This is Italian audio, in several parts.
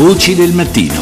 Voci del mattino.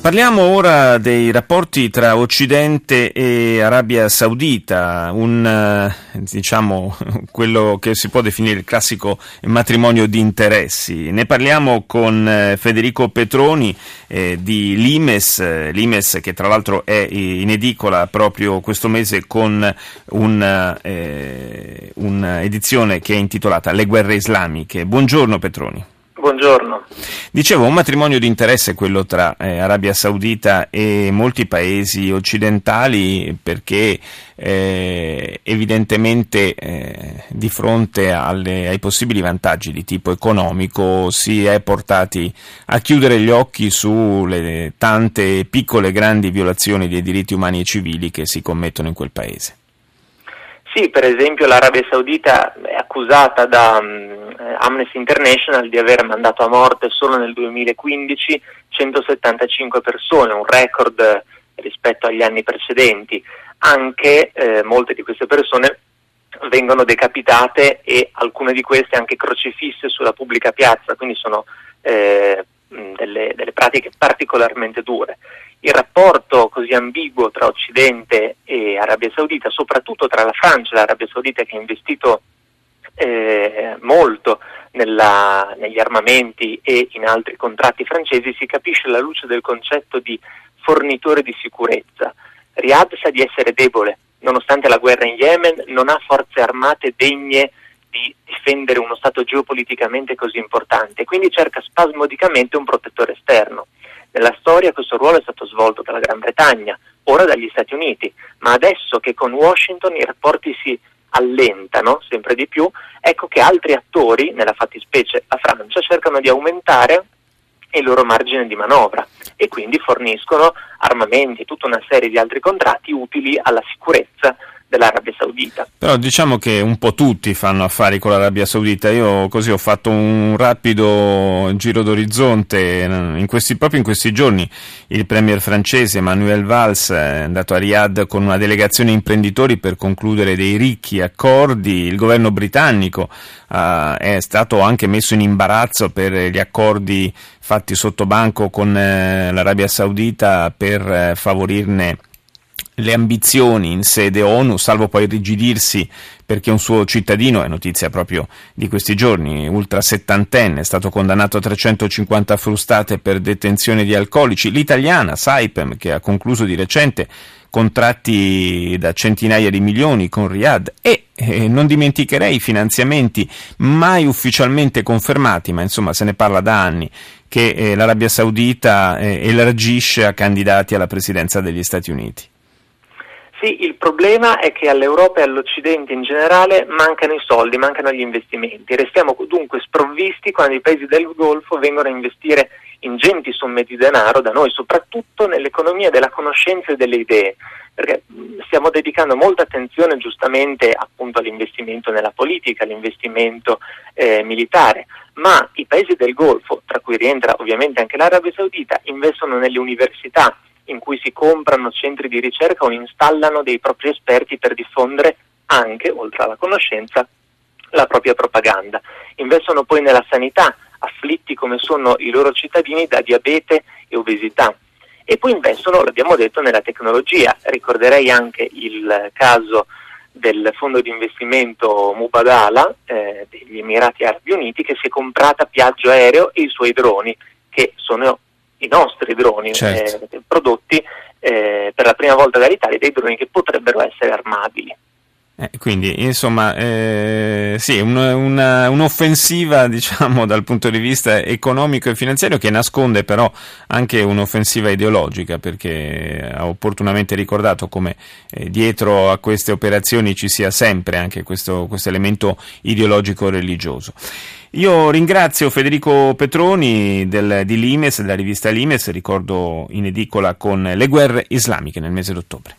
Parliamo ora dei rapporti tra Occidente e Arabia Saudita, un, eh, diciamo, quello che si può definire il classico matrimonio di interessi. Ne parliamo con eh, Federico Petroni eh, di Limes, eh, Limes che tra l'altro è in edicola proprio questo mese con un, eh, un'edizione che è intitolata Le guerre islamiche. Buongiorno Petroni. Buongiorno. Dicevo, un matrimonio di interesse quello tra eh, Arabia Saudita e molti paesi occidentali perché eh, evidentemente eh, di fronte alle, ai possibili vantaggi di tipo economico si è portati a chiudere gli occhi sulle tante piccole e grandi violazioni dei diritti umani e civili che si commettono in quel paese. Sì, per esempio l'Arabia Saudita è accusata da um, Amnesty International di aver mandato a morte solo nel 2015 175 persone, un record rispetto agli anni precedenti. Anche eh, molte di queste persone vengono decapitate e alcune di queste anche crocifisse sulla pubblica piazza, quindi sono eh, delle, delle pratiche particolarmente dure il rapporto così ambiguo tra Occidente e Arabia Saudita, soprattutto tra la Francia e l'Arabia Saudita che ha investito eh, molto nella, negli armamenti e in altri contratti francesi, si capisce alla luce del concetto di fornitore di sicurezza. Riyadh sa di essere debole, nonostante la guerra in Yemen, non ha forze armate degne di difendere uno Stato geopoliticamente così importante, quindi cerca spasmodicamente un protettore esterno. Nella storia questo ruolo è stato svolto dalla Gran Bretagna, ora dagli Stati Uniti, ma adesso che con Washington i rapporti si allentano sempre di più, ecco che altri attori, nella fattispecie la Francia, cercano di aumentare il loro margine di manovra e quindi forniscono armamenti e tutta una serie di altri contratti utili alla sicurezza dell'Arabia Saudita. Però diciamo che un po' tutti fanno affari con l'Arabia Saudita. Io così ho fatto un rapido giro d'orizzonte in questi, proprio in questi giorni. Il premier francese Manuel Valls è andato a Riyadh con una delegazione imprenditori per concludere dei ricchi accordi. Il governo britannico uh, è stato anche messo in imbarazzo per gli accordi fatti sotto banco con eh, l'Arabia Saudita per eh, favorirne le ambizioni in sede ONU, salvo poi rigidirsi perché un suo cittadino, è notizia proprio di questi giorni, ultra settantenne, è stato condannato a 350 frustate per detenzione di alcolici. L'italiana Saipem, che ha concluso di recente contratti da centinaia di milioni con Riyadh e eh, non dimenticherei i finanziamenti mai ufficialmente confermati, ma insomma se ne parla da anni, che eh, l'Arabia Saudita eh, elargisce a candidati alla presidenza degli Stati Uniti. Sì, il problema è che all'Europa e all'Occidente in generale mancano i soldi, mancano gli investimenti. Restiamo dunque sprovvisti quando i paesi del Golfo vengono a investire ingenti somme di denaro da noi, soprattutto nell'economia della conoscenza e delle idee, perché stiamo dedicando molta attenzione giustamente appunto all'investimento nella politica, all'investimento eh, militare, ma i paesi del Golfo, tra cui rientra ovviamente anche l'Arabia Saudita, investono nelle università, in cui si comprano centri di ricerca o installano dei propri esperti per diffondere anche, oltre alla conoscenza, la propria propaganda. Investono poi nella sanità, afflitti come sono i loro cittadini da diabete e obesità. E poi investono, l'abbiamo detto, nella tecnologia. Ricorderei anche il caso del fondo di investimento Mubadala eh, degli Emirati Arabi Uniti che si è comprata Piaggio Aereo e i suoi droni, che sono i nostri droni certo. eh, prodotti eh, per la prima volta dall'Italia, dei droni che potrebbero essere armabili. Eh, quindi, insomma, eh, sì, un, una, un'offensiva, diciamo, dal punto di vista economico e finanziario che nasconde però anche un'offensiva ideologica, perché ha opportunamente ricordato come eh, dietro a queste operazioni ci sia sempre anche questo, questo elemento ideologico-religioso. Io ringrazio Federico Petroni del, di Limes, della rivista Limes, ricordo in edicola con le guerre islamiche nel mese d'ottobre.